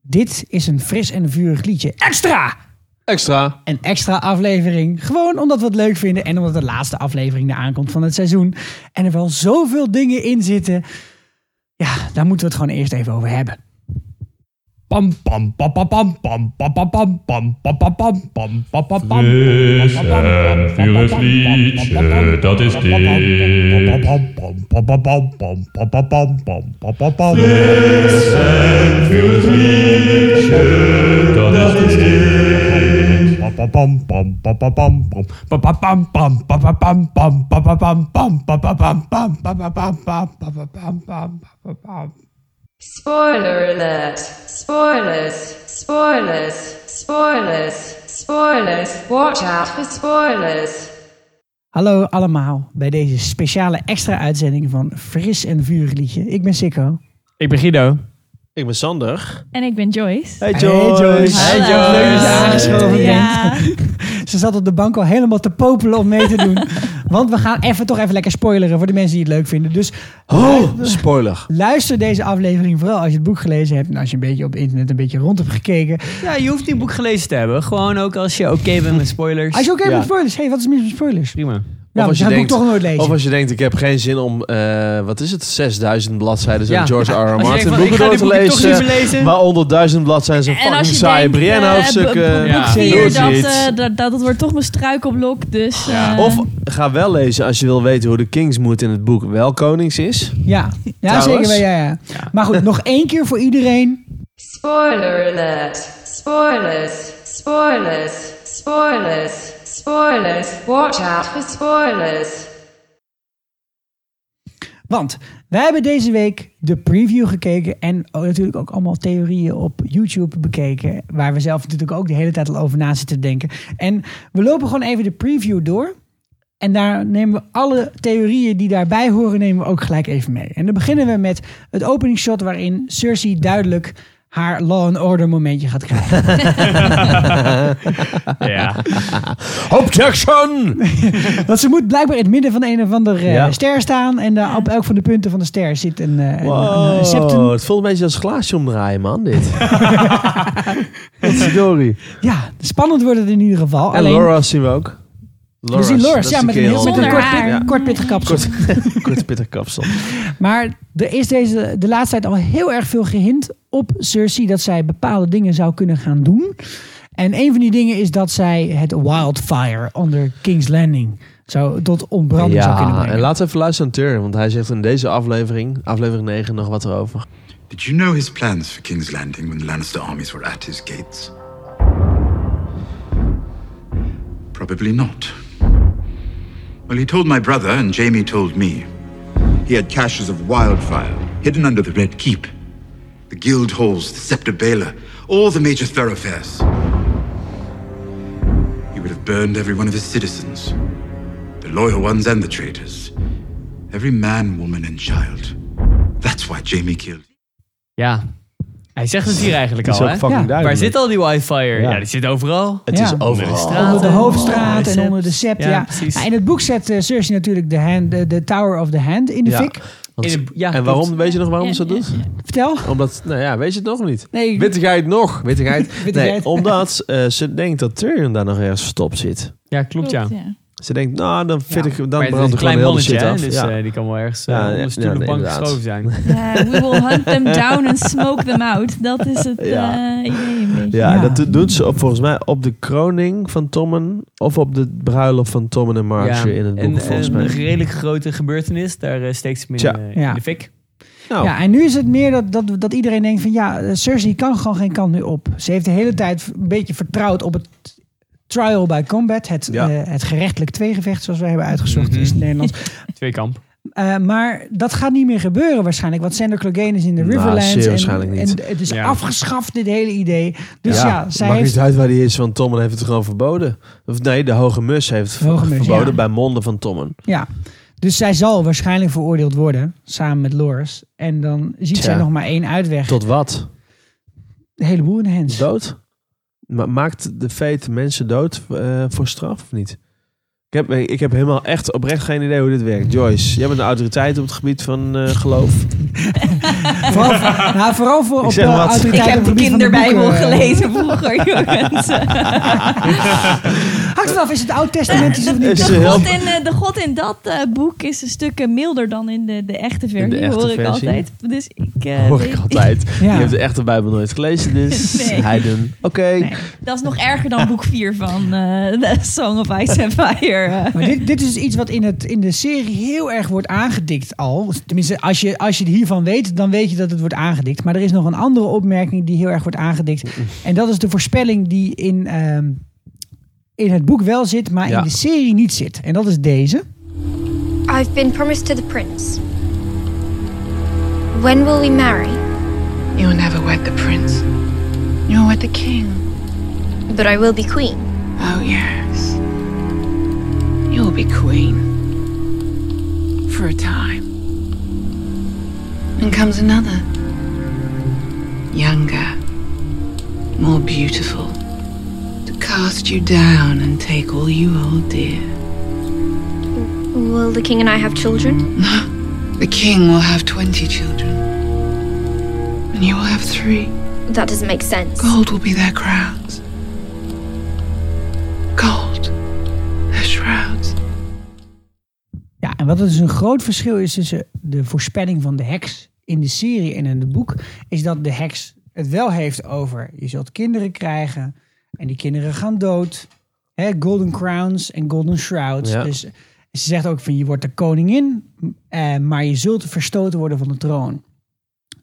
Dit is een fris en vurig liedje. Extra! Extra. Een extra aflevering. Gewoon omdat we het leuk vinden en omdat de laatste aflevering eraan komt van het seizoen. En er wel zoveel dingen in zitten. Ja, daar moeten we het gewoon eerst even over hebben. Pam pam pam pam pam pam pam pam pam pam pam pam pam pam pam pam pam Fris en vurig liedje, dat is dit. Fris en vurig liedje, dat is dit. Spoiler alert. Spoilers. Spoilers. Spoilers. Spoilers. Watch out for spoilers. Hallo allemaal bij deze speciale extra uitzending van Fris en Vurig Liedje. Ik ben Sikko. Ik ben Guido. Ik ben Sander. En ik ben Joyce. Hey Hey, Joyce. Hey Hallo. Leuk dat je aangeschoven Ja. Ze zat op de bank al helemaal te popelen om mee te doen. Want we gaan even, toch even lekker spoileren voor de mensen die het leuk vinden. Dus Oh, spoiler. luister deze aflevering vooral als je het boek gelezen hebt. En als je een beetje op internet een beetje rond hebt gekeken. Ja, je hoeft niet een boek gelezen te hebben. Gewoon ook als je oké bent met spoilers. Als je hebt Ja. met spoilers. Hé, hey, wat is mis met spoilers? Prima. Ja, als je denkt- toch nooit lezen. Of als je denkt, ik heb geen zin om, eh, wat is het, 6000 bladzijden van Ja. George R. R. Martin boeken ik ga door te lezen. lezen. Waaronder duizend bladzijden zijn En fucking als je saaie denkt, Brienne eh, hoofdstukken. b- b- Ja. boek dat, het. eh, dat, dat, dat wordt toch mijn struikelblok. Dus, Ja. Of ga wel lezen als je wil weten hoe de Kingsmood in het boek wel konings is. Ja, ja zeker wel. Ja, ja. Maar goed, nog één keer voor iedereen. Spoiler alert. Spoilers. Spoilers. Spoilers. Spoilers. Watch out for spoilers. Want wij hebben deze week de preview gekeken. En natuurlijk ook allemaal theorieën op YouTube bekeken. Waar we zelf natuurlijk ook de hele tijd al over na zitten denken. En we lopen gewoon even de preview door. En daar nemen we alle theorieën die daarbij horen, nemen we ook gelijk even mee. En dan beginnen we met het opening shot waarin Cersei duidelijk haar law and order momentje gaat krijgen. Ja. Objection! Want ze moet blijkbaar in het midden van een of ander eh, Ja. ster staan. En daar op elk van de punten van de ster zit een, eh, een, een, Wow, septum. het voelt een beetje als glaasje omdraaien, man, dit. Verdorie. Ja, spannend wordt het in ieder geval. En Alleen, Laura's zien we ook. We zien Loris, ja, met een, heel, met een kort, pit- kort pittig kapsel. Kort, korte pittig kapsel. Maar er is deze, de laatste tijd al heel erg veel gehint op Cersei dat zij bepaalde dingen zou kunnen gaan doen. En een van die dingen is dat zij het wildfire onder King's Landing zou tot ontbranding zou kunnen Ja, brengen. en laten we even luisteren naar Tyrion, want hij zegt in deze aflevering, aflevering 9, nog wat erover. Did you know his plans for King's Landing when the Lannister armies were at his gates? Probably not. Well, he told my brother, and Jamie told me. He had caches of wildfire hidden under the Red Keep, the guild halls, the Scepter Baler, all the major thoroughfares. He would have burned every one of his citizens, the loyal ones and the traitors, every man, woman, and child. That's why Jamie killed. ja. Hij zegt het hier eigenlijk Het is al, hè? fucking Ja. duidelijk. Waar zit al die wildfire? Ja. Ja, die zit overal. Het Ja. is overal. straat. onder de hoofdstraat onder de en onder de sept. Ja, Ja, precies. Ja, in het boek zet eh, Cersei natuurlijk de, hand, de, de Tower of the Hand in de Ja. fik. De- ja, en waarom, weet je nog waarom Ja, ze dat ja, doet? Vertel. Omdat, nou ja, weet je het nog niet? Nee, Wittigheid nog, wittigheid. nee, Wittigheid. omdat eh, ze denkt dat Tyrion daar nog ergens verstopt zit. Ja, klopt, ja. Ze denkt, nou, dan vind ik, dan Maar het is brandt een gewoon klein mannetje, hè? af. Dus ja. eh, die kan wel ergens Ja, uh, ja, onder stoel ja, de bank inderdaad. geschoven zijn. Ja, we will hunt them down and smoke them out. Dat is het Ja. eh, idee een beetje. Ja, Ja. dat do- doet ze op, volgens mij op de kroning van Tommen of op de bruiloft van Tommen en Marjorie in het boek, en, volgens en mij. een redelijk grote gebeurtenis, daar eh, steekt ze me in, eh, de fik. Nou, Ja, en nu is het meer dat, dat, dat iedereen denkt van ja, eh, Cersei kan gewoon geen kant meer op. Ze heeft de hele tijd een beetje vertrouwd op het trial by combat. Het, Ja. eh, het gerechtelijk tweegevecht, zoals wij hebben uitgezocht Mhm. is het Nederlands. Twee kamp. Eh, maar dat gaat niet meer gebeuren waarschijnlijk. Want Sander Clegane is in de Nou, Riverlands. zeer en, waarschijnlijk niet. En het is Ja. afgeschaft, dit hele idee. Dus ja, ja, zij maakt heeft... niet uit waar die is, want Tommen heeft het gewoon verboden. Of nee, de Hoge Mus heeft Hoge Mus, verboden ja. bij monden van Tommen. Ja. Dus zij zal waarschijnlijk veroordeeld worden, samen met Loris. En dan ziet zij nog maar één uitweg. Tot wat? De hele boel in de hens. Dood? Ma- maakt de feit mensen dood eh, voor straf of niet? Ik heb, ik heb helemaal echt oprecht geen idee hoe dit werkt. Joyce, jij bent een autoriteit op het gebied van eh, geloof. vooral, nou, vooral voor op zeg de wat. Ik autoriteit heb op de het gebied van de kinderbijbel boeken. gelezen vroeger, jongens. Hangt het af, is het oud-testamentisch of niet? Is De god, in, eh, de god in dat eh, boek is een stuk eh, milder dan in de, de echte versie, de echte hoor ik versie? altijd. Dus ik, eh, Hoor ik altijd. Ja. Je hebt de echte Bijbel nooit gelezen, dus Nee. heiden. Oké. Dat is nog erger dan boek 4 van eh The Song of Ice and Fire. Eh. Maar dit, dit is iets wat in, het, in de serie heel erg wordt aangedikt al. Tenminste, als je, als je hiervan weet, dan weet je dat het wordt aangedikt. Maar er is nog een andere opmerking die heel erg wordt aangedikt. En dat is de voorspelling die in, ehm, in het boek wel zit, maar Ja. in de serie niet zit. En dat is deze. I've been promised to the prince. When will we marry? You'll never wed the prince. You'll wed the king. But I will be queen. Oh, yes. Be queen. For a time. And comes another. Younger. More beautiful. To cast you down and take all you hold dear. Will the king and I have children? No. The king will have 20 children. And you will have three. That doesn't make sense. Gold will be their crowns. Wat dus een groot verschil is tussen de voorspelling van de heks in de serie en in het boek, is dat de heks het wel heeft over je zult kinderen krijgen en die kinderen gaan dood. Hè, golden crowns en golden shrouds. Ja. Dus ze zegt ook van je wordt de koningin, eh, maar je zult verstoten worden van de troon.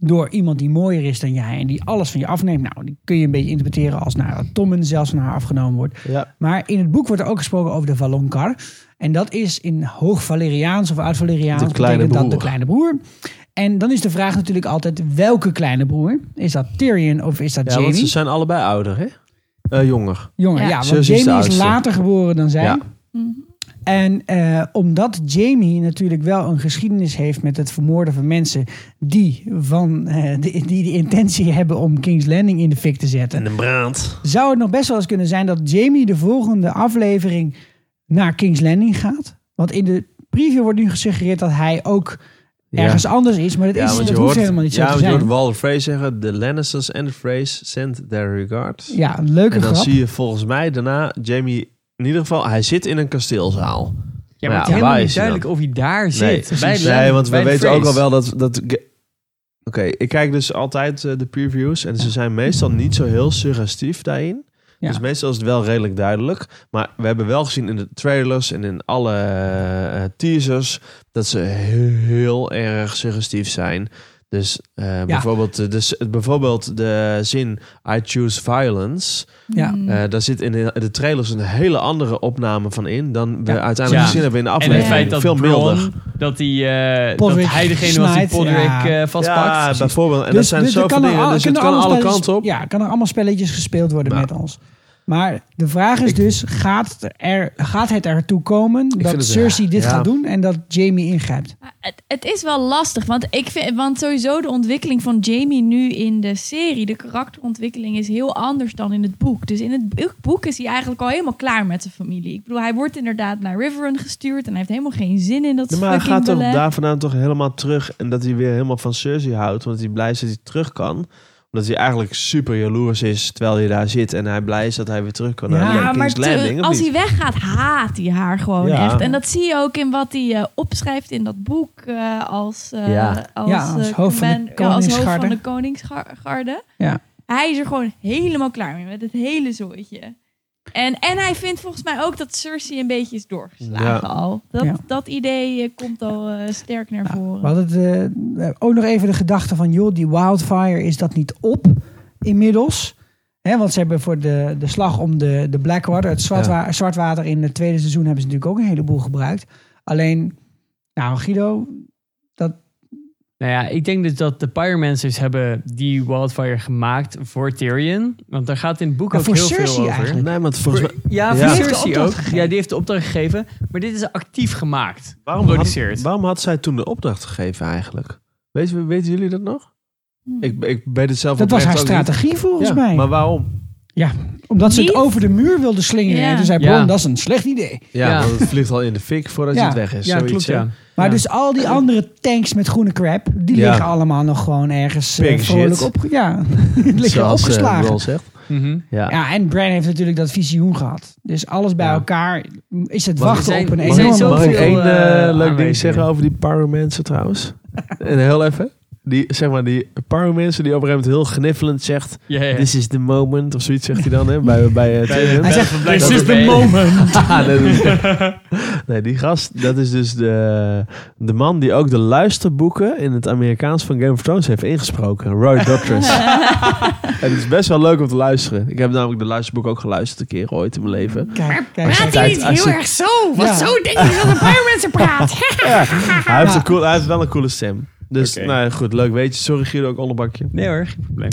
Door iemand die mooier is dan jij en die alles van je afneemt. Nou, die kun je een beetje interpreteren als nou, dat Tommen zelfs van haar afgenomen wordt. Ja. Maar in het boek wordt er ook gesproken over de Valonkar. En dat is in Hoog Valeriaans of Oud Valeriaans. De kleine betekent dat de kleine broer. En dan is de vraag natuurlijk altijd welke kleine broer? Is dat Tyrion of is dat Ja, Jamie? want ze zijn allebei ouder, hè? Eh, jonger. Jongen, ja, Ja. want Jamie is later geboren dan zij. Ja. En eh, omdat Jamie natuurlijk wel een geschiedenis heeft met het vermoorden van mensen die, van, eh, die, die de intentie hebben om King's Landing in de fik te zetten, En een brand. zou het nog best wel eens kunnen zijn dat Jamie de volgende aflevering naar King's Landing gaat. Want in de preview wordt nu gesuggereerd dat hij ook ergens anders is, maar dat, is, dat je hoeft hoort- helemaal niet zo ja, te want je zijn. hoort Walder Frey zeggen... The Lannisters and the Freys send their regards. Ja, een leuke en dan grap. zie je volgens mij daarna Jamie... In ieder geval, hij zit in een kasteelzaal. Ja, maar Ja, het is helemaal niet duidelijk of hij daar Nee, zit. precies. Bij de- nee, want we weten ook al wel dat... dat Oké, ik kijk dus altijd eh, de previews en ze zijn meestal niet zo heel suggestief daarin. Ja. Dus meestal is het wel redelijk duidelijk. Maar we hebben wel gezien in de trailers en in alle eh, teasers dat ze heel erg suggestief zijn. Dus eh, bijvoorbeeld, de, de, bijvoorbeeld de zin I choose violence. Ja. Eh, daar zit in de, de trailers een hele andere opname van in dan we Ja. uiteindelijk Ja. gezien hebben in de En aflevering. het feit dat Veel milder. Dat, hij, eh, Podrick dat hij degene was die Podrick ja. eh, vastpakt. Ja, bijvoorbeeld. En Dus- dat zijn dus er zoveel er dingen. al- Dus het kan alle kanten op. Ja, kan er allemaal spelletjes gespeeld worden met ons. Maar de vraag is dus, gaat, er, gaat het ertoe komen dat het- Cersei dit ja. gaat doen en dat Jamie ingrijpt? Het, het is wel lastig, want, ik vind, want sowieso de ontwikkeling van Jamie nu in de serie, de karakterontwikkeling is heel anders dan in het boek. Dus in het boek- is hij eigenlijk al helemaal klaar met zijn familie. Ik bedoel, hij wordt inderdaad naar Riverrun gestuurd en hij heeft helemaal geen zin in dat Ja, maar hij gaat toch daar vandaan toch helemaal terug. En dat hij weer helemaal van Cersei houdt. Want hij blij is dat hij terug kan. Omdat hij eigenlijk super jaloers is terwijl hij daar zit. En hij blij is dat hij weer terug kan Ja, naar Ja, King's maar Landing. als hij weggaat, haat hij haar gewoon Ja. echt. En dat zie je ook in wat hij eh, opschrijft in dat boek als, eh, Ja. als, Ja, als eh, hoofd van de als hoofd koningsgarde. van de koningsgarde. Ja. Hij is er gewoon helemaal klaar mee met het hele zooitje. En, en hij vindt volgens mij ook dat Cersei een beetje is doorgeslagen Ja. al. Dat, Ja. dat idee eh, komt al eh, sterk naar voren. We hadden het, eh, ook nog even de gedachte van, joh, die wildfire, is dat niet op inmiddels? Hè, want ze hebben voor de, de slag om de, de Blackwater, het zwartwa zwartwater in het tweede seizoen, hebben ze natuurlijk ook een heleboel gebruikt. Alleen, nou Guido, Nou ja, ik denk dus dat de Pyromancers hebben die wildfire gemaakt voor Tyrion. Want daar gaat in het boek Ja, ook voor heel Cersei veel over. eigenlijk. Nee, want volgens mij... Ja, Ja. voor de Cersei ook. gegeven. Ja, die heeft de opdracht gegeven. Maar dit is actief gemaakt. Waarom door had, waarom had zij toen de opdracht gegeven eigenlijk? Weten, weten jullie dat nog? Hm. Ik, ik weet het zelf dat was haar niet. strategie volgens Ja, mij. Maar waarom? Ja, omdat ze het Niet? over de muur wilden slingeren. Ja. En toen zei Ja. Bron, dat is een slecht idee. Ja, Ja. want het vliegt al in de fik voordat Ja. het weg is. Ja, Zoiets, klopt, hè? ja. Maar Ja. dus al die andere tanks met groene crap, die Ja. liggen allemaal nog gewoon ergens eh, Pig vrolijk shit. op. Ja, liggen Zoals eh, opgeslagen. Zegt. Mhm. Ja. ja, en Bran heeft natuurlijk dat visioen gehad. Dus alles bij Ja. elkaar is het wachten er zijn- op een er Mag, zijn ik- enorme... mag ik zoveel, één eh, eh, leuk ding aanwijzingen. zeggen over die pyromancer trouwens? en heel even. Die, zeg maar, die pyromancer die op een gegeven moment heel gniffelend zegt... Ja, ja. This is the moment, of zoiets zegt hij dan, hè? Bij, bij eh. Hij zegt, this is the moment. Nee, die gast, dat is dus de, de man die ook de luisterboeken in het Amerikaans van Game of Thrones heeft ingesproken. Roy Dotrice. en het is best wel leuk om te luisteren. Ik heb namelijk de luisterboek ook geluisterd een keer ooit in mijn leven. Kijk, kijk, Praat hij niet heel erg zo? Want Ja. zo denk je dat een paar mensen praat. Ja, hij, heeft een cool, hij heeft wel een coole stem. Dus, nou ja, goed, leuk weet je. Sorry Guido, ook onderbakje. Nee hoor, geen probleem.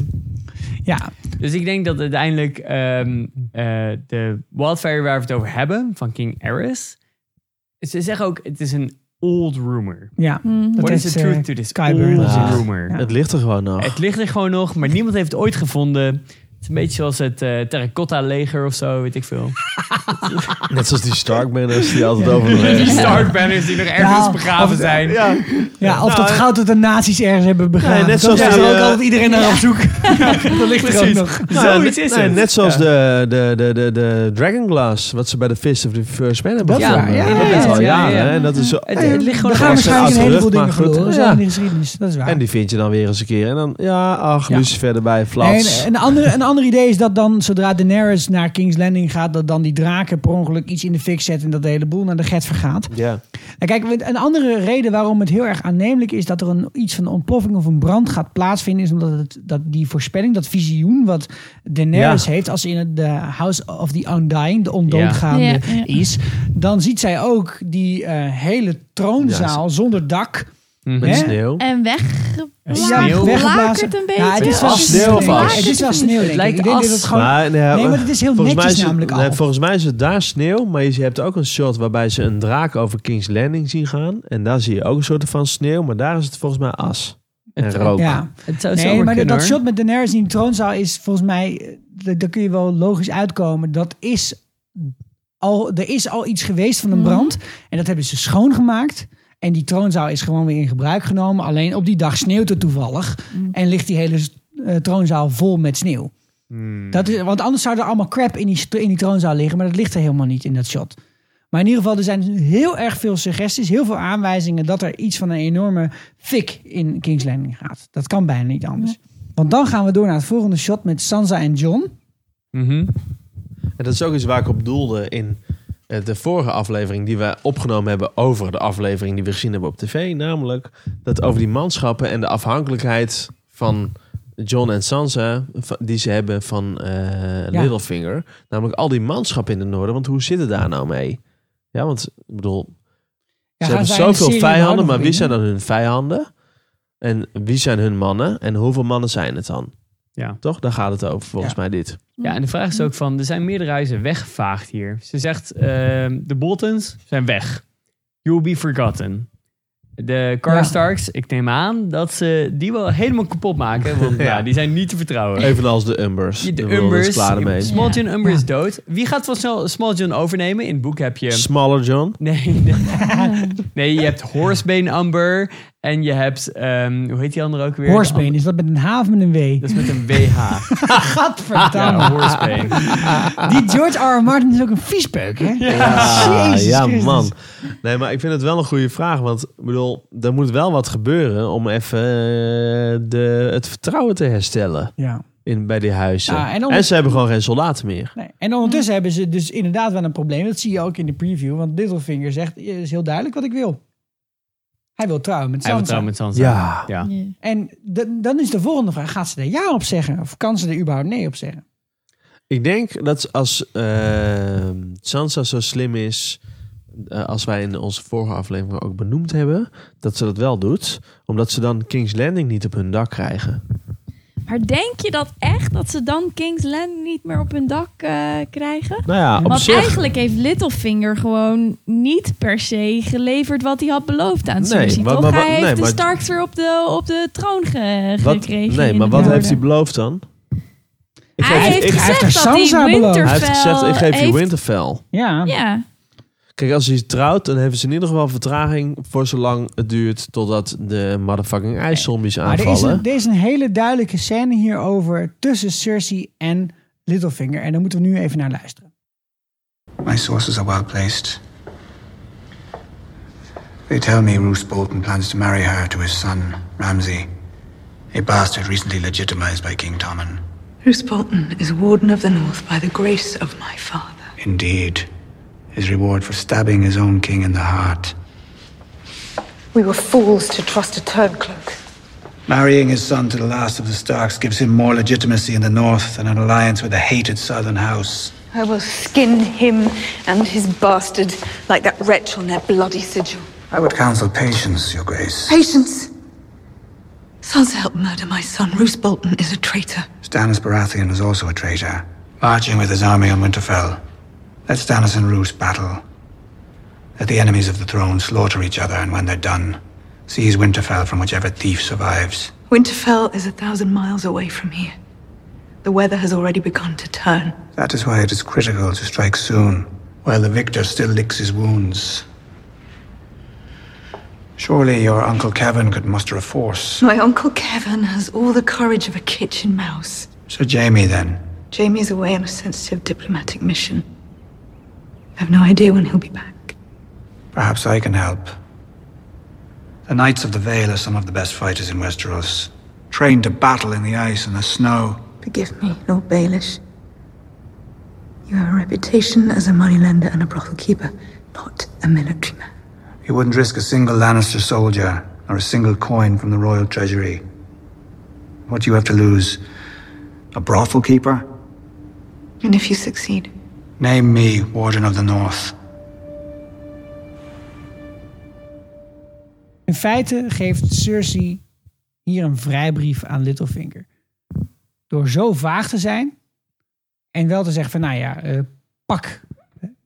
Ja, Dus ik denk dat uiteindelijk ehm, eh, de wildfire waar we het over hebben, van King Aerys, ze zeggen ook, het is een old rumor. ja. Hmm. What is the eh, truth to this Qyburn old gezegd. rumor? Ja. Het ligt er gewoon nog. Het ligt er gewoon nog, maar niemand heeft het ooit gevonden. Het is een beetje zoals het eh terracotta-leger of zo, weet ik veel. Net zoals die Starkbanners die altijd over Die Stark-banners die nog ergens Ja, begraven of- zijn. Ja, Ja, of Nou, dat eh, goud dat de nazi's ergens hebben begraven. Nee, net dat zoals die, er ook eh, altijd iedereen naar op zoek. dat ligt er ook nog. Nou, Zoiets is nee, het. Net zoals Ja. de, de, de, de, de Dragon Glass, wat ze bij de Fist of the First Man hebben Dat is gevonden. waar, ja, dat ja, is al ja, ja. En dat is zo, Het, het ligt gewoon Er gaan waarschijnlijk een heleboel dingen verloren. Ja. In de geschiedenis. Dat is waar. En die vind je dan weer eens een keer. En dan, ja, ach, Ja. Lucifer erbij, Nee, flats. en een, ander, een ander idee is dat dan, zodra Daenerys naar King's Landing gaat, dat dan die draken per ongeluk iets in de fik zetten en dat de hele boel naar de get vergaat. ja. En kijk, een andere reden waarom het heel erg aannemelijk is dat er een, iets van een ontploffing of een brand gaat plaatsvinden, is omdat het, dat die voorspelling, dat visioen wat Daenerys Ja. heeft als ze in het de House of the Undying, de ondoodgaande, Ja. Is, dan ziet zij ook die eh, hele troonzaal zonder dak. Met sneeuw. En weg. Sneeuw. Lakert een beetje. Ja, het is wel sneeuw as? Het is wel sneeuw, denk ik. lijkt Ik denk dat as. het gewoon... Maar, nee, Nee, maar het is heel volgens mij netjes is het- namelijk nee, volgens mij is het daar sneeuw, maar je hebt ook een shot waarbij ze een draak over King's Landing zien gaan. En daar zie je ook een soort van sneeuw, maar daar is het volgens mij as. En Het- rook. Ja. Het zou Nee, maar kunnen, dat hoor. shot met Daenerys in de troonzaal is volgens mij... eh, Daar kun je wel logisch uitkomen. Dat is al, er is al iets geweest van een Mhm. brand. En dat hebben ze schoongemaakt. En die troonzaal is gewoon weer in gebruik genomen. Alleen op die dag sneeuwt het toevallig. Mhm. En ligt die hele eh, troonzaal vol met sneeuw. Hmm. Dat is, want anders zou er allemaal crap in die, in die troonzaal liggen. Maar dat ligt er helemaal niet in dat shot. Maar in ieder geval, er zijn heel erg veel suggesties, heel veel aanwijzingen dat er iets van een enorme fik in King's Landing gaat. Dat kan bijna niet anders. Want dan gaan we door naar het volgende shot met Sansa en John. Mhm. En dat is ook iets waar ik op doelde in de vorige aflevering die we opgenomen hebben over de aflevering die we gezien hebben op tv. Namelijk dat over die manschappen en de afhankelijkheid van John en Sansa die ze hebben van eh, Littlefinger. Namelijk al die manschappen in het noorden. Want hoe zit het daar nou mee? Ja, want ik bedoel, Ja, ze hebben de zoveel vijanden, maar wie zijn dan hun vijanden? En wie zijn hun mannen? En hoeveel mannen zijn het dan? Ja. Toch? Daar gaat het over, volgens Ja. mij dit. Ja, en de vraag is ook van, er zijn meerdere huizen weggevaagd hier. Ze zegt, ehm, de Boltons zijn weg. You will be forgotten. De Karstarks, ik neem aan dat ze die wel helemaal kapot maken. Want ja. Ja. die zijn niet te vertrouwen. Evenals de Umbers. de Umbers, klaar ermee. Small John Umber Ja. is dood. Wie gaat van Small- Small John overnemen? In het boek heb je... Smaller John. Nee, nee. nee, je hebt Horsebane Umber en je hebt, ehm, hoe heet die andere ook weer? Horsebane, is dat met een H of met een W? Dat is met een WH. Gadverdamme. Ja. Die George R. R. Martin is ook een viespeuk, hè? Ja, Jezus ja man. Nee, maar ik vind het wel een goede vraag. Want ik bedoel, er moet wel wat gebeuren om even eh, de, het vertrouwen te herstellen Ja. in, bij die huizen. Ja, en ze hebben gewoon geen soldaten meer. Nee. En ondertussen hebben ze dus inderdaad wel een probleem. Dat zie je ook in de preview. Want Littlefinger zegt, het is heel duidelijk wat ik wil. Hij wil trouwen met Hij wil Sansa. trouwen met Sansa. Ja. ja. Ja. En dan is de volgende vraag, gaat ze er ja op zeggen? Of kan ze er überhaupt nee op zeggen? Ik denk dat als eh, Sansa zo slim is, eh, als wij in onze vorige aflevering ook benoemd hebben, dat ze dat wel doet. Omdat ze dan King's Landing niet op hun dak krijgen. Maar denk je dat echt dat ze dan King's Landing niet meer op hun dak eh, krijgen? Nou ja, op Want zich... eigenlijk heeft Littlefinger gewoon niet per se geleverd wat hij had beloofd aan Nee, Cersei. maar- toch? maar wat- hij heeft nee, de Starks weer op de, op de troon ge- Wat, gekregen. nee, maar wat heeft hij beloofd dan? Ik Hij geef- heeft ik- hij heeft gezegd er dat hij Sansa beloofd. Winterfell Hij heeft gezegd, ik geef je Winterfell. Ja. Ja, Kijk, als hij trouwt, dan hebben ze in ieder geval vertraging voor zolang het duurt totdat de motherfucking ijszombies Maar er is, aanvallen. een, er is een hele duidelijke scène hierover tussen Cersei en Littlefinger. En daar moeten we nu even naar luisteren. My sources are well placed. They tell me Roose Bolton plans to marry her to his son, Ramsay, a bastard recently legitimized by King Tommen. Bruce Bolton is Warden of the North by the grace of my father. Indeed, his reward for stabbing his own king in the heart. We were fools to trust a turncloak. Marrying his son to the last of the Starks gives him more legitimacy in the North than an alliance with a hated southern house. I will skin him and his bastard like that wretch on their bloody sigil. I would counsel patience, Your Grace. Patience! Sansa helped murder my son. Roose Bolton is a traitor. Stannis Baratheon was also a traitor, marching with his army on Winterfell. Let Stannis and Roose battle. Let the enemies of the throne slaughter each other, and when they're done, seize Winterfell from whichever thief survives. Winterfell is a thousand miles away from here. The weather has already begun to turn. That is why it is critical to strike soon, while the victor still licks his wounds. Surely your Uncle Kevin could muster a force. My Uncle Kevin has all the courage of a kitchen mouse. Sir Jamie, then. Jamie is away on a sensitive diplomatic mission. I have no idea when he'll be back. Perhaps I can help. The Knights of the Vale are some of the best fighters in Westeros, trained to battle in the ice and the snow. Forgive me, Lord Baelish. You have a reputation as a moneylender and a brothel keeper, not a military man. You wouldn't risk a single Lannister soldier or a single coin from the royal treasury. What do you have to lose? A brothel keeper? And if you succeed, Name me Warden of the North. In feite geeft Cersei hier een vrijbrief aan Littlefinger. Door zo vaag te zijn en wel te zeggen van nou ja, eh, pak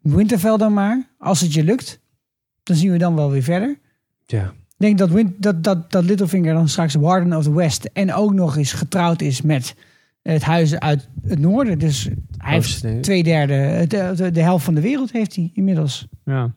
Winterfell dan maar. Als het je lukt, dan zien we dan wel weer verder. Ja. Ik denk dat, Win- dat, dat, dat Littlefinger dan straks Warden of the West en ook nog eens getrouwd is met het huis uit het noorden. Dus hij heeft twee derde, de, de, de helft van de wereld heeft hij inmiddels. Ja.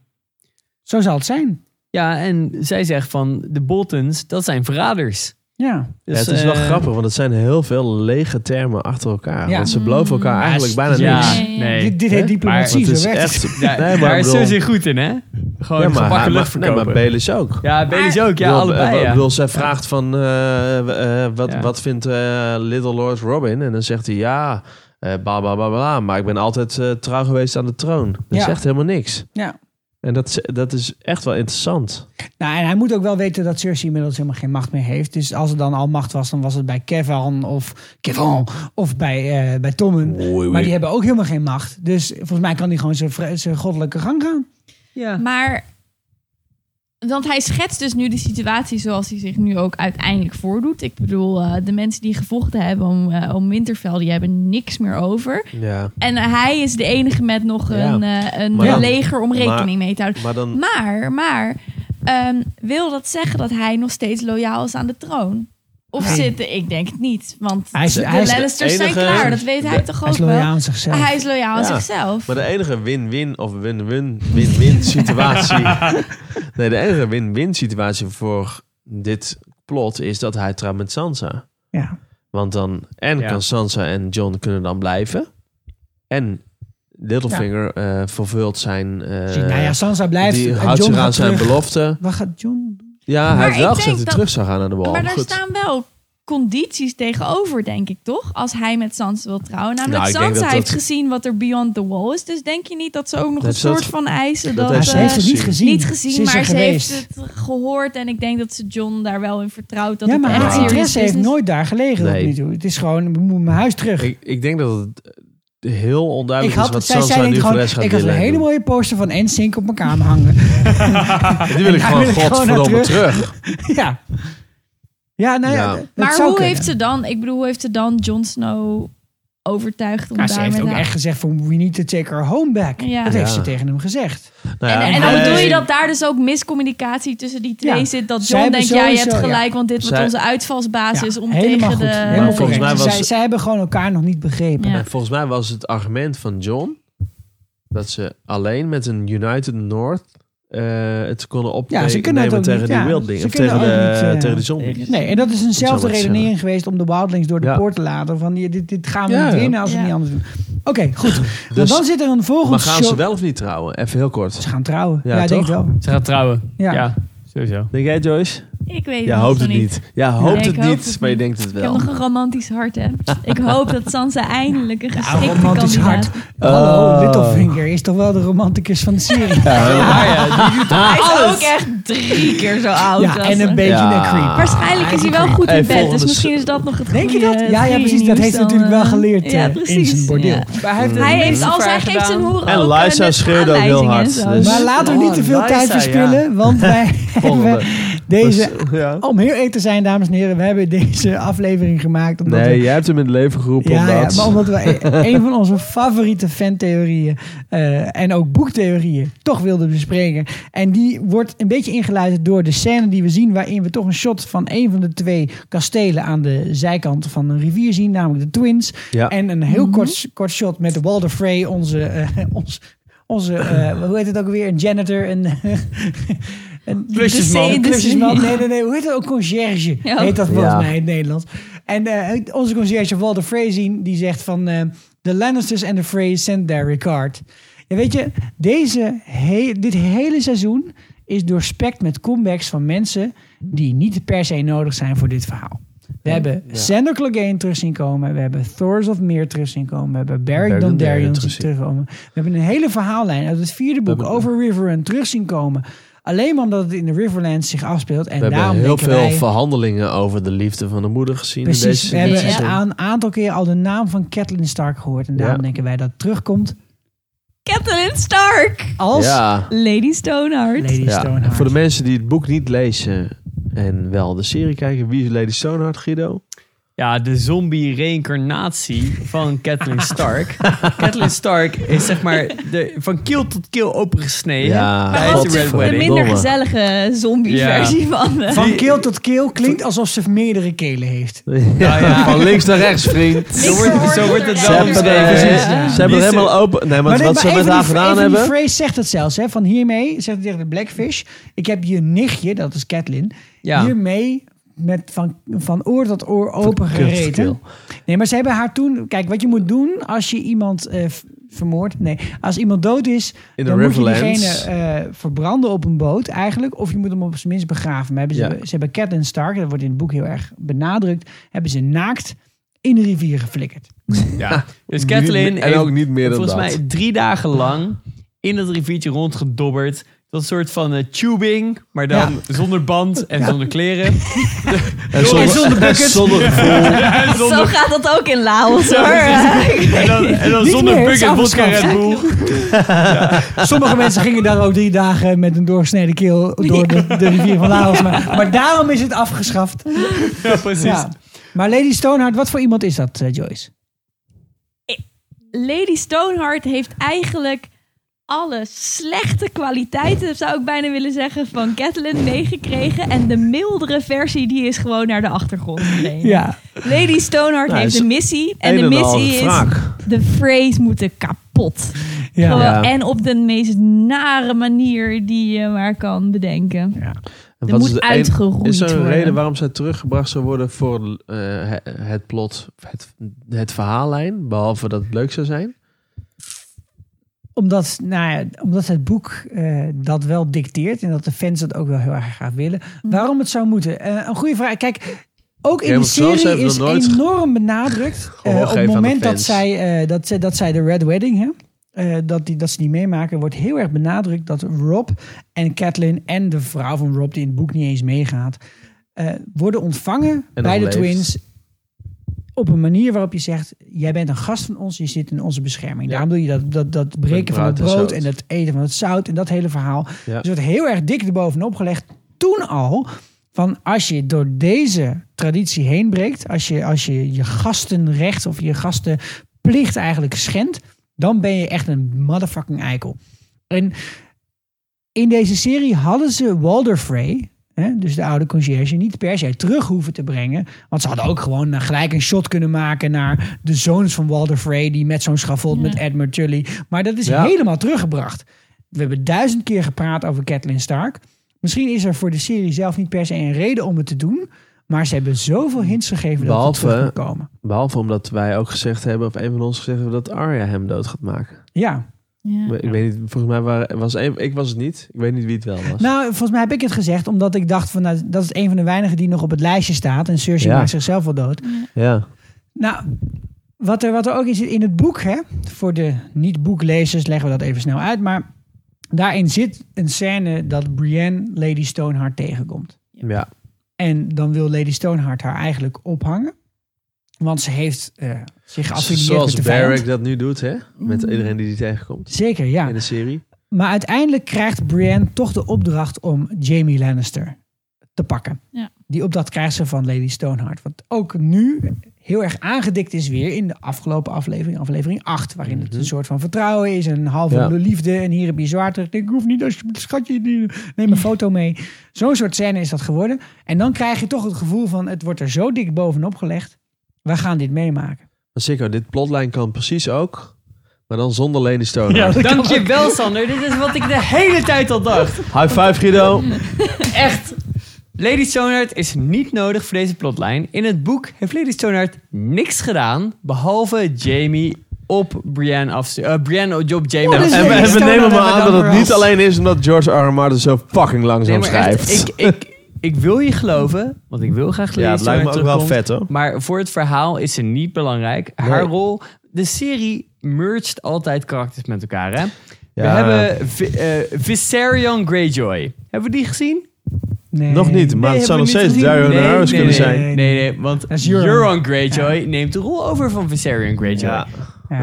Zo zal het zijn. ja, en zij zegt van de Boltons, dat zijn verraders. Ja. Ja, Dus, het is wel eh, grappig, want het zijn heel veel lege termen achter elkaar. Ja. Want ze beloven elkaar eigenlijk bijna Ja, niks. nee. Dit, dit heet diplomatie, het zo is werkt het. echt... Ja, nee, is bedoel- Cersei goed in, hè? Gewoon Ja, gebakken maar, lucht maar, nee, maar Baelish ook. ja, Baelish ook. Ja, allebei, ja. Ik bedoel, zij vraagt van eh, eh, wat, Ja. wat vindt eh, Little Lord Robin? En dan zegt hij ja, eh bla bla bla bla. Maar ik ben altijd eh, trouw geweest aan de troon. Dat Ja. zegt helemaal niks. Ja. En dat, is- dat is echt wel interessant. Nou, en hij moet ook wel weten dat Cersei inmiddels helemaal geen macht meer heeft. Dus als er dan al macht was, dan was het bij Kevin of Kevin of bij, eh bij Tommen. Maar die hebben ook helemaal geen macht. Dus volgens mij kan hij gewoon zijn, zijn goddelijke gang gaan. Ja. Maar, want hij schetst dus nu de situatie zoals hij zich nu ook uiteindelijk voordoet. Ik bedoel, eh, de mensen die gevochten hebben om, eh, om Winterfell, die hebben niks meer over. Ja. En hij is de enige met nog Ja. een, eh, een Maar leger om rekening maar- mee te houden. Maar dan... Maar, maar, ehm, wil dat zeggen dat hij nog steeds loyaal is aan de troon? Of Nee. zit er, ik denk het niet. Want Hij is- de hij is zijn klaar, dat weet hij toch Hij ook is loyaal wel. aan zichzelf. Hij is loyaal aan Ja. zichzelf. Maar de enige win-win of win-win win-win situatie. nee, de enige win-win situatie voor dit plot is dat hij trouwt met Sansa. Ja. Want dan en Ja. kan Sansa en John kunnen dan blijven. En Littlefinger eh vervult zijn. eh, Zie, nou ja, Sansa blijft. die en houdt Jon zich aan zijn terug. belofte. Wat gaat John doen? Ja, Maar hij heeft wel gezegd dat hij terug zou gaan naar de wal. Maar daar Goed. staan wel condities tegenover, denk ik, toch? Als hij met Sansa wil trouwen. Namelijk, Nou, dat heeft dat- gezien wat er beyond the wall is. Dus denk je niet dat ze ook nog Dat een soort van eisen... dat Dat, ze heeft het niet gezien. niet gezien, Ze maar ze geweest. heeft het gehoord. En ik denk dat ze John daar wel in vertrouwt. Dat ja, het maar echt haar interesse heeft nooit daar gelegen Nee. Het is gewoon, ik moet mijn huis terug. Ik, Ik, ik denk dat het heel onduidelijk is had, wat zij Sansa nu voor gewoon, rest gaat ik had een hele doen. mooie poster van NSYNC op mijn kamer hangen. Die wil ik gewoon wil ik gewoon naar godverdomme terug. terug. ja. Ja, nou ja, Ja. Maar hoe kunnen. heeft ze dan... Ik bedoel, hoe heeft ze dan Jon Snow overtuigd om Ja, daar ze heeft met ook haar- echt gezegd van we need to take her home back. Ja. Dat heeft Ja. ze tegen hem gezegd. Nou ja, en, en dan bedoel je dat daar dus ook miscommunicatie tussen die twee Ja. zit. Dat Zij John hebben denkt, ja, je hebt gelijk, ja. want dit wordt Zij- onze uitvalsbasis om helemaal tegen goed. de... Helemaal Maar volgens mij was- zij, zij hebben gewoon elkaar nog niet begrepen. Ja. En volgens mij was het argument van John dat ze alleen met een United North eh, het konden opnemen Ja, ze kunnen het ook tegen niet, die ja. wildling. Of tegen de, niet, eh, tegen de zombies. Nee, en dat is eenzelfde redenering geweest om de Wildlings door de Ja. poort te laten. Van die- dit, dit gaan we Ja, niet winnen als we het niet anders doen. Oké, goed. Want Dus- dan zit er een volgende Maar gaan shot. ze wel of niet trouwen? Even heel kort. Ze gaan trouwen. Ja, Ja, ik denk wel. Ze gaat trouwen. Ja. Ja, sowieso. Denk jij Joyce? Ik weet Ja, het hoopt het niet. Ja, hoopt het hoop niet, het maar je niet. denkt het Ik heb wel. nog een romantisch hart, hè. Ik hoop dat Sansa eindelijk een Ja, geschikte romantisch kandidaat... hart. Hallo, Oh. Littlefinger is toch wel de romanticus van de serie. Hij is ook echt drie keer zo oud. Ja, en een beetje Ja. een creep. Waarschijnlijk is hij wel goed in bed, dus misschien is dat nog het Denk je goede- dat? Ja, ja, precies. Dat heeft hij natuurlijk wel eh, geleerd ja, eh, in precies, zijn bordeel. ja. Maar hij heeft al zijn geeft zijn hoeren En net schreeuwde ook heel hard, dus- Maar laten we niet te veel Oh, tijd verspillen, want wij deze... Dus, ja. Om heel eerlijk te zijn, dames en heren, we hebben deze aflevering gemaakt omdat Nee, we jij hebt hem in het leven geroepen Ja, ja, omdat... maar omdat wij een van onze favoriete fantheorieën eh, en ook boektheorieën toch wilden bespreken. En die wordt een beetje ingeluid door de scène die we zien, waarin we toch een shot van een van de twee kastelen aan de zijkant van een rivier zien, namelijk de Twins. Ja. En een heel kort, kort shot met Walter Frey, onze, eh, ons, onze eh, hoe heet het ook weer, een janitor, een... Een Klusjesman. Klusjesman. Nee, nee, nee. Hoe heet het ook? Conciërge. Ja. Heet dat volgens Ja. mij in het Nederlands. En eh, onze conciërge Walter Frey zien, die zegt van... eh The Lannisters and the Frey sent their regard. Ja, weet je, deze he- dit hele seizoen is doorspekt met comebacks van mensen... die niet per se nodig zijn voor dit verhaal. We hebben Sander Clegane terug zien komen. We hebben Thors of Meer terug zien komen. We hebben Barry Dondarrion terug zien. terugkomen. We hebben een hele verhaallijn uit het vierde boek over Riverrun terug zien komen. Alleen maar omdat het in de Riverlands zich afspeelt. En We hebben daarom heel denken veel wij, verhandelingen over de liefde van de moeder gezien in Precies, deze we hebben een aan- aantal keer al de naam van Catelyn Stark gehoord. En daarom Ja. denken wij dat het terugkomt Catelyn Stark! als Ja, Lady Stoneheart. Lady ja. Stoneheart. Voor de mensen die het boek niet lezen en wel de serie kijken, wie is Lady Stoneheart, Guido? Ja, de zombie-reïncarnatie van Catelyn Stark. Catelyn Stark is zeg maar de, van keel tot keel opengesneden. Ja, tijdens de Red de Wedding. minder gezellige zombie-versie van... de- Van keel tot keel klinkt alsof ze meerdere kelen heeft. Ja, ja. Van links naar rechts, vriend. Zo wordt, zo wordt het Ze wel ze hebben er helemaal open. Nee, maar, wat ze met haar gedaan hebben. Phrase zegt het zelfs. Hè, van hiermee, zegt het tegen de Blackfish. Ik heb je nichtje, dat is Catelyn, Ja. hiermee met van, van oor tot oor open gereten. Nee, maar ze hebben haar toen... Kijk, wat je moet doen als je iemand eh, v- vermoordt... Nee, als iemand dood is, In de dan moet je diegene eh, verbranden op een boot eigenlijk. Of je moet hem op zijn minst begraven. Maar hebben ze, Ja. ze hebben Catelyn Stark, dat wordt in het boek heel erg benadrukt... hebben ze naakt in de rivier geflikkerd. Ja. Dus Catelyn En ook niet meer dan volgens dat. mij drie dagen lang in dat riviertje rondgedobberd. Dat soort van eh, tubing, maar dan zonder band en zonder kleren. En zonder, En zonder bucket. en zonder Zo zonder, gaat dat ook in Laos, hoor. en dan, en dan zonder meer, bucket, vodka. Red Bull. Sommige mensen gingen daar ook drie dagen met een doorsneden keel door de, de rivier van Laos. Maar, maar daarom is het afgeschaft. Ja, precies. Ja. Maar Lady Stoneheart, wat voor iemand is dat, eh, Joyce? Lady Stoneheart heeft eigenlijk alle slechte kwaliteiten, zou ik bijna willen zeggen, van Catelyn meegekregen. En de mildere versie, die is gewoon naar de achtergrond gedreven. Ja, Lady Stoneheart Nou, heeft een missie. En de missie is, de Freys moeten kapot. ja. Ja. En op de meest nare manier die je maar kan bedenken. En Er wat moet is uitgeroeid Is er een worden. reden waarom zij teruggebracht zou worden voor eh, he- het plot, het, het verhaallijn? Behalve dat het leuk zou zijn? Omdat, nou ja, omdat het boek eh, dat wel dicteert en dat de fans dat ook wel heel erg graag willen. Waarom het zou moeten? Eh, een goede vraag. Kijk, ook in de serie is enorm benadrukt. eh, op het moment dat zij, eh, dat, zij, dat zij de Red Wedding, hè, eh, dat, die, dat ze die meemaken, wordt heel erg benadrukt dat Rob en Catelyn en de vrouw van Rob, die in het boek niet eens meegaat, eh, worden ontvangen En bij de leeft. twins op een manier waarop je zegt: jij bent een gast van ons, je zit in onze bescherming. Ja. Daarom doe je dat, dat, dat breken van het brood en het eten van het zout en dat hele verhaal. Ja. Dus wordt heel erg dik erbovenop gelegd. Toen al van als je door deze traditie heen breekt, als je als je, je gastenrecht of je plicht eigenlijk schendt, dan ben je echt een motherfucking eikel. En in deze serie hadden ze Walder Frey, hè, dus de oude conciërge, niet per se terug hoeven te brengen. Want ze hadden ook gewoon eh, gelijk een shot kunnen maken naar de zoons van Walder Frey, die met zo'n schavot met Edmund Tully. Maar dat is Ja. helemaal teruggebracht. We hebben duizend keer gepraat over Catelyn Stark. Misschien is er voor de serie zelf niet per se een reden om het te doen. Maar ze hebben zoveel hints gegeven dat het terug Behalve, moet komen. behalve omdat wij ook gezegd hebben, of een van ons gezegd hebben, dat Arya hem dood gaat maken. Ja. Ik weet niet, volgens mij waren, was een, ik was het niet. Ik weet niet wie het wel was. Nou, volgens mij heb ik het gezegd omdat ik dacht van nou, dat is een van de weinigen die nog op het lijstje staat. En Cersei Ja. maakt zichzelf wel dood. ja. Nou, wat er, wat er ook in zit in het boek, hè, voor de niet-boeklezers leggen we dat even snel uit. Maar daarin zit een scène dat Brienne Lady Stoneheart tegenkomt. ja. En dan wil Lady Stoneheart haar eigenlijk ophangen. Want ze heeft eh, zich geaffilieerd Zoals met de vijand. Barrack dat nu doet, hè? Met iedereen die die tegenkomt. Zeker, ja. In de serie. Maar uiteindelijk krijgt Brienne toch de opdracht om Jamie Lannister te pakken. Ja. Die opdracht krijgt ze van Lady Stoneheart. Wat ook nu heel erg aangedikt is weer in de afgelopen aflevering, aflevering 8. Waarin het een soort van vertrouwen is en een halve Ja. liefde. En hier heb je zwaar terug. Ik denk, hoef niet, alsjeblieft, schatje, die- neem een foto mee. Zo'n soort scène is dat geworden. En dan krijg je toch het gevoel van, het wordt er zo dik bovenop gelegd. We gaan dit meemaken. Maar zeker, dit plotlijn kan precies ook. Maar dan zonder Lady Stone. Dankjewel, Sander. Dit is wat ik de hele tijd al dacht. High five, Guido. Echt. Lady Stoneheart is niet nodig voor deze plotlijn. In het boek heeft Lady Stoneheart niks gedaan... behalve Jamie op Brienne afsturen. eh Brienne op Jamie Oh, dus En we, en nemen maar aan dat het niet alleen is omdat George R. R. Martin zo fucking langzaam Nee, maar echt, schrijft. ik, ik, ik wil je geloven, want ik wil graag Lady ja, het lijkt me ook wel vet hoor. Maar voor het verhaal is ze niet belangrijk. Haar Nee. rol... De serie mergt altijd karakters met elkaar, hè? We hebben eh, Viserion Greyjoy. Hebben we die gezien? Nee. Nog niet, maar het zou nog steeds Dario. Harris nee, kunnen nee, zijn. Nee, nee, want Euron. Greyjoy neemt de rol over van Viserion Greyjoy. Ja.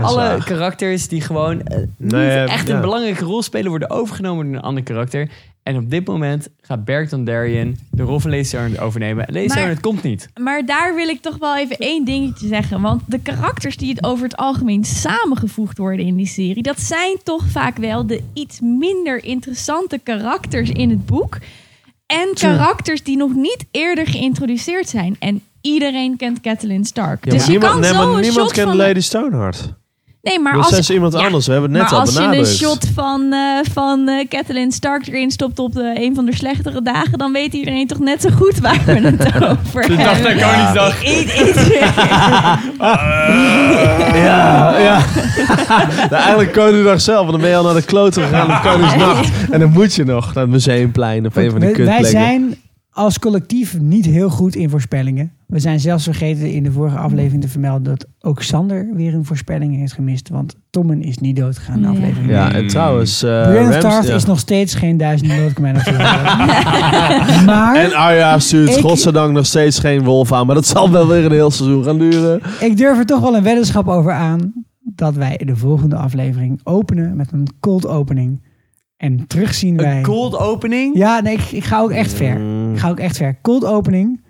Alle karakters die gewoon eh, niet Nee, echt ja. een belangrijke rol spelen, worden overgenomen door een ander karakter. En op dit moment gaat Beric Dondarrion de rol van Lady Stoneheart overnemen. En Lady Maar- Stoneheart komt niet. Maar daar wil ik toch wel even één dingetje zeggen. Want de karakters die het over het algemeen samengevoegd worden in die serie... dat zijn toch vaak wel de iets minder interessante karakters in het boek. En karakters die nog niet eerder geïntroduceerd zijn. En iedereen kent Catelyn Stark. Ja, dus je niemand, kan nee, zo maar een niemand shot kent van... Lady Stoneheart. Nee, maar als, is iemand ja, anders. We hebben het net maar al als je benadrukt. een shot van, eh van eh Catelyn Stark erin stopt op de, een van de slechtere dagen... dan weet iedereen toch net zo goed waar we het over hebben. na Koningsdag. Iets- iets- Ja, ja. nou, eigenlijk Koningsdag zelf, want dan ben je al naar de kloten gegaan op Koningsnacht. En dan moet je nog naar het Museumplein of een van de We- wij kutplekken. zijn als collectief niet heel goed in voorspellingen. We zijn zelfs vergeten in de vorige aflevering te vermelden dat ook Sander weer een voorspelling heeft gemist. Want Tommen is niet doodgegaan in de Ja. aflevering. Ja, en trouwens... eh Brienne Rams- Tarth ja. is nog steeds geen duizend Maar En Arya stuurt Ik- godzijdank nog steeds geen wolf aan. Maar dat zal wel weer een heel seizoen gaan duren. ik durf er toch wel een weddenschap over aan dat wij de volgende aflevering openen met een cold opening. En terugzien wij... Een cold opening? Ja, nee, ik, ik ga ook echt ver. Mm. Ik ga ook echt ver. Cold opening,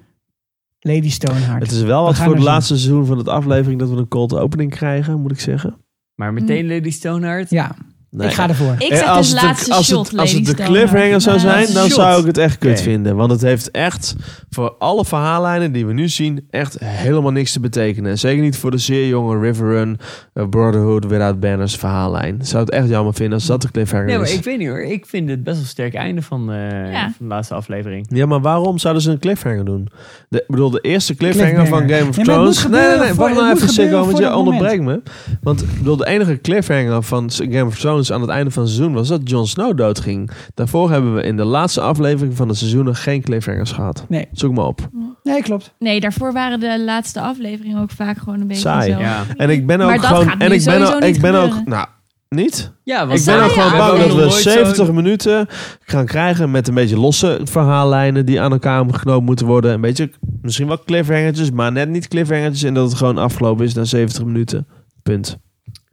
Lady Stoneheart. Het is wel We wat voor het zien. laatste seizoen van het aflevering dat we een cold opening krijgen, moet ik zeggen. Maar meteen Lady Stoneheart? Ja, Nee. ik ga ervoor. Ik Eh, zeg als het, laatste de, als, shot, het, als het de cliffhanger zou Nou, zijn, dan shot. zou ik het echt kut vinden. Want het heeft echt voor alle verhaallijnen die we nu zien echt helemaal niks te betekenen. En zeker niet voor de zeer jonge Riverrun, eh, Brotherhood Without Banners verhaallijn. Zou het echt jammer vinden als dat de cliffhanger Nee, maar is. ik weet niet hoor. Ik vind het best wel sterk einde van, eh, Ja. van de laatste aflevering. Ja, maar waarom zouden ze een cliffhanger doen? De, ik bedoel, de eerste cliffhanger, Cliffhanger. van Game of Thrones... Nee, nee, nee, wacht nou even, Sikko, gebeuren want je onderbreekt me. Want ik bedoel, de enige cliffhanger van Game of Thrones aan het einde van het seizoen... was dat Jon Snow doodging. Daarvoor hebben we in de laatste aflevering van het seizoen... nog geen cliffhangers gehad. Nee. Zoek maar op. Nee, klopt. Nee, daarvoor waren de laatste afleveringen ook vaak gewoon een beetje Saai. zo. Ja. En ik ben ook Maar gewoon... en ik ben ook... niet Ik ben ook nou, niet? Ja, want Ik ben ook gewoon ja. bang dat we nog nooit 70 zo'n- minuten gaan krijgen met een beetje losse verhaallijnen die aan elkaar geknoopt moeten worden. Een beetje, misschien wel cliffhangertjes, maar net niet cliffhangertjes. En dat het gewoon afgelopen is na 70 minuten. Punt.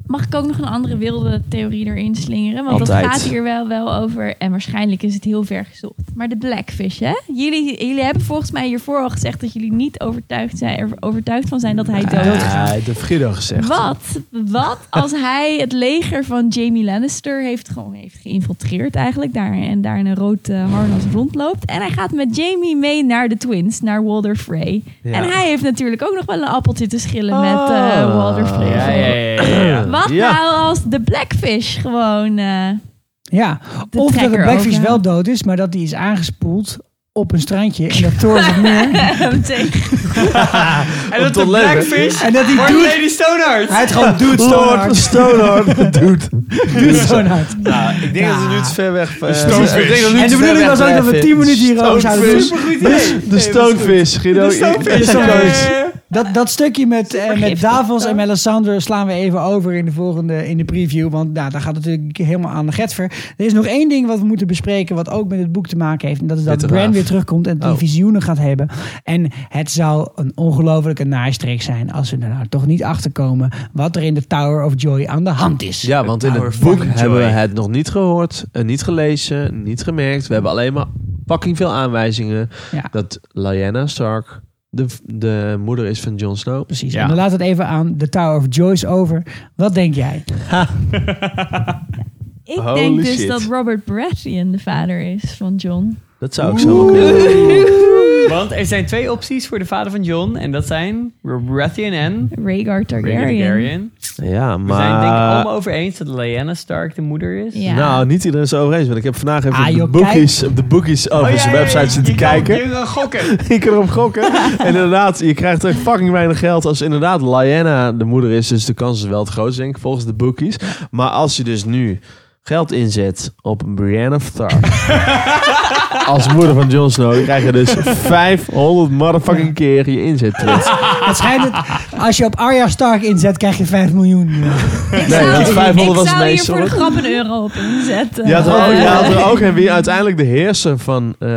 Mag ik ook nog een andere wilde theorie erin slingeren? Want Altijd. dat gaat hier wel, wel over. En waarschijnlijk is het heel ver gezocht. Maar de Blackfish, hè? Jullie, jullie hebben volgens mij hiervoor al gezegd dat jullie niet overtuigd, zijn, er overtuigd van zijn dat hij dood is. Ja, dat heeft gezegd. Wat? Wat als hij het leger van Jamie Lannister heeft, gewoon heeft geïnfiltreerd eigenlijk daar en daar in een rood eh, harnas rondloopt en hij gaat met Jamie mee naar de Twins, naar Walder Frey. Ja. En hij heeft natuurlijk ook nog wel een appeltje te schillen met eh, Walder Frey. Ja, ja, ja, ja, ja. Wat Ja. nou als de Blackfish gewoon eh, Ja, de of dat de Blackfish wel dood is, maar dat die is aangespoeld op een strandje in dat Toorns meer. hem tegen. En dat de. Blackfish En dat hij wordt doet, Lady Stoneheart. hij het gewoon doet Stoneheart. Stoneheart doet. Doet Stoneheart. Nou, ik denk Ja. dat we nu te ver weg... Stonefish. ik denk dat we nu En de bedoeling was ook dat we weg 10 minuten hierover zouden doen. Stonefish. Supergoed idee. De Stonefish, Guido. De Stonefish. Dat, dat stukje met, eh, met Davos en Melisandre slaan we even over in de volgende in de preview. Want nou, daar gaat het natuurlijk helemaal aan de getver. Er is nog één ding wat we moeten bespreken, wat ook met het boek te maken heeft. En dat is dat Bran weer terugkomt en die Oh. visioenen gaat hebben. En het zou een ongelofelijke naaistreek zijn als we er nou toch niet achter komen wat er in de Tower of Joy aan de hand is. Ja, want in het boek hebben we het nog niet gehoord, en niet gelezen, niet gemerkt. We hebben alleen maar fucking veel aanwijzingen Ja. dat Lyanna Stark de, de moeder is van Jon Snow. Precies. Ja. En dan laat het even aan de Tower of Joyce over. Wat denk jij? Ik Holy denk dus shit. dat Robert Baratheon de vader is van John. Dat zou ik zo ook willen. Want er zijn twee opties voor de vader van John. En dat zijn Baratheon en Rhaegar Rhaegar Targaryen. Targaryen. Ja, We zijn denk ik maar... allemaal over eens dat Lyanna Stark de moeder is. Ja. Nou, niet iedereen is het over eens. Want ik heb vandaag even Ah, op, de bookies, op de bookies over Oh, ja, zijn ja, ja, website zitten kijken. Je kan gokken. ik kan erop gokken. en inderdaad, je krijgt er fucking weinig geld als inderdaad Lyanna de moeder is. Dus de kans is wel het grootst, denk ik, volgens de bookies. Maar als je dus nu geld inzet op een Brienne of Stark als moeder van Jon Snow, dan krijg je dus 500 motherfucking keer je inzet terug. Het schijnt het, als je op Arya Stark inzet, krijg je 5 miljoen. Ik Nee, zou, want 500 ik was zou het hier meeste, voor de hoor. grap een euro op inzetten. Je had er ook, je had er ook een wie uiteindelijk de heerser van, eh,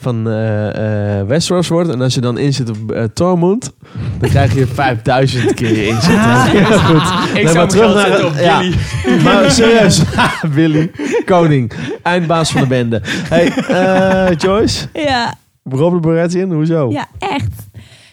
van eh, eh, Westeros wordt. En als je dan inzet op eh, Tormund, dan krijg je 5000 keer je inzet. Ah. Ja, goed. Ik Nee, zou maar hem geld zetten op ja, Billy. Maar serieus, Willy, koning, eindbaas van de bende. Hey, eh, Joyce, Ja, Robert Baratheon, hoezo? ja, echt.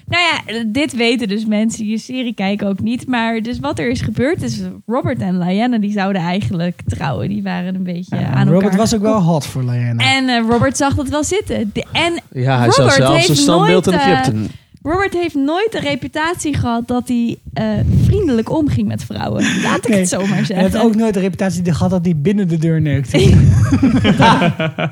Nou ja, dit weten dus mensen die de serie kijken ook niet. Maar dus wat er is gebeurd is... Robert en Lyanna die zouden eigenlijk trouwen. Die waren een beetje aan elkaar Robert was ook wel hot voor Lyanna. En eh, Robert zag dat wel zitten. De- en Ja, hij Robert zelfs heeft een standbeeld in de nooit, eh. Robert heeft nooit de reputatie gehad dat hij eh, vriendelijk omging met vrouwen. Laat ik Nee. het zo maar En zeggen. het ook nooit de reputatie gehad dat hij binnen de deur neukte.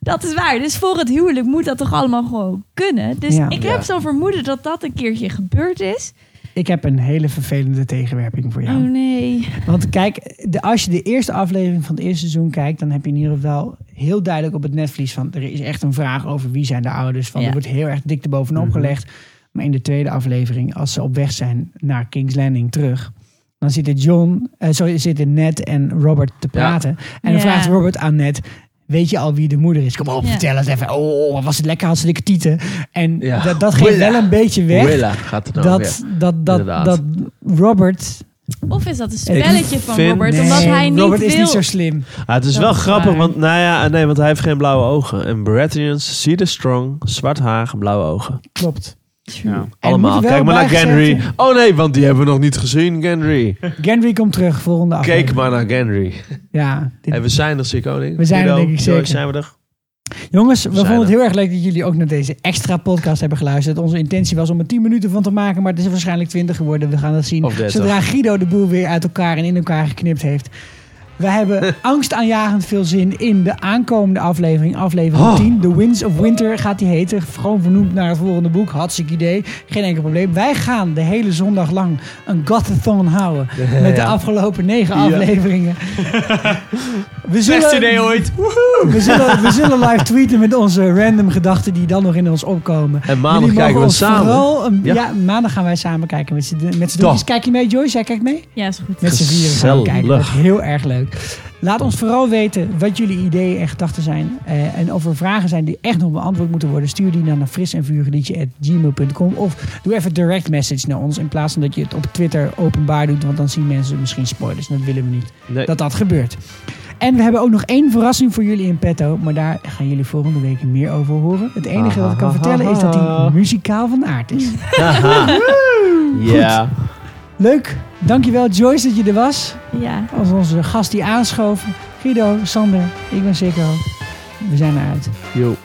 Dat is waar. Dus voor het huwelijk moet dat toch allemaal gewoon kunnen. Dus Ja. ik Ja. heb zo'n vermoeden dat dat een keertje gebeurd is. Ik heb een hele vervelende tegenwerping voor jou. Oh nee. Want kijk, de, als je de eerste aflevering van het eerste seizoen kijkt, dan heb je in ieder geval heel duidelijk op het netvlies van er is echt een vraag over wie zijn de ouders. Van Ja. er wordt heel erg dik erbovenop Mhm. gelegd. Maar in de tweede aflevering, als ze op weg zijn naar King's Landing terug, dan zitten John, eh, sorry, zitten Ned en Robert te praten. En dan Ja. vraagt Robert aan Ned. Weet je al wie de moeder is? Kom op, Ja. vertel eens even. Oh, wat was het lekker, had ze dikke tieten. En Ja. dat, dat geeft Willa. wel een beetje weg. Willa gaat het over. Dat, dat, dat, Inderdaad. dat Robert Of is dat een spelletje van vind- Robert? Nee, omdat hij niet Robert wil. is niet zo slim. Ah, het is Dat wel is grappig, waar. want, nou ja, nee, want hij heeft geen blauwe ogen. En Baratheons, zie de strong, zwart haar, blauwe ogen. Klopt. Ja. En Allemaal. Kijk maar naar Gendry. Oh nee, want die hebben we nog niet gezien, Gendry. Gendry komt terug, volgende aflevering. Kijk maar naar Gendry. Ja, dit- Hey, we zijn er, zie koning. We zijn er, denk ik zeker. zijn we er? Jongens, we zijn vonden het heel erg leuk dat jullie ook naar deze extra podcast hebben geluisterd. Onze intentie was om er 10 minuten van te maken, maar het is er waarschijnlijk 20 geworden. We gaan dat zien Of 30. zodra Guido de boel weer uit elkaar en in elkaar geknipt heeft. We hebben angstaanjagend veel zin in de aankomende aflevering, aflevering Oh. 10. The Winds of Winter gaat die heten. Gewoon vernoemd naar het volgende boek. Hartstikke idee. Geen enkel probleem. Wij gaan de hele zondag lang een Gottathon houden. Met de afgelopen negen Ja. afleveringen. We idee ooit. we zullen, we zullen live tweeten met onze random gedachten die dan nog in ons opkomen. En maandag kijken we samen. Een- ja. Ja. maandag gaan wij samen kijken met z'n met z'n Toch. drieën. Kijk je mee, Joyce? Jij kijkt mee? Ja, is goed. Met z'n vieren gaan we kijken. Dat wordt heel erg leuk. Leuk. Laat ons vooral weten wat jullie ideeën en gedachten zijn. Eh, en of er vragen zijn die echt nog beantwoord moeten worden. Stuur die dan naar fris en gmail.com Of doe even direct message naar ons. In plaats van dat je het op Twitter openbaar doet. Want dan zien mensen misschien spoilers. En dat willen we niet. Nee. Dat dat gebeurt. En we hebben ook nog één verrassing voor jullie in petto. Maar daar gaan jullie volgende week meer over horen. Het enige wat ik kan vertellen is dat hij muzikaal van aard is. Ja. Leuk. Dankjewel Joyce dat je er was. Ja. Als onze gast die aanschoof. Guido, Sander, ik ben Sikko. We zijn eruit. Yo.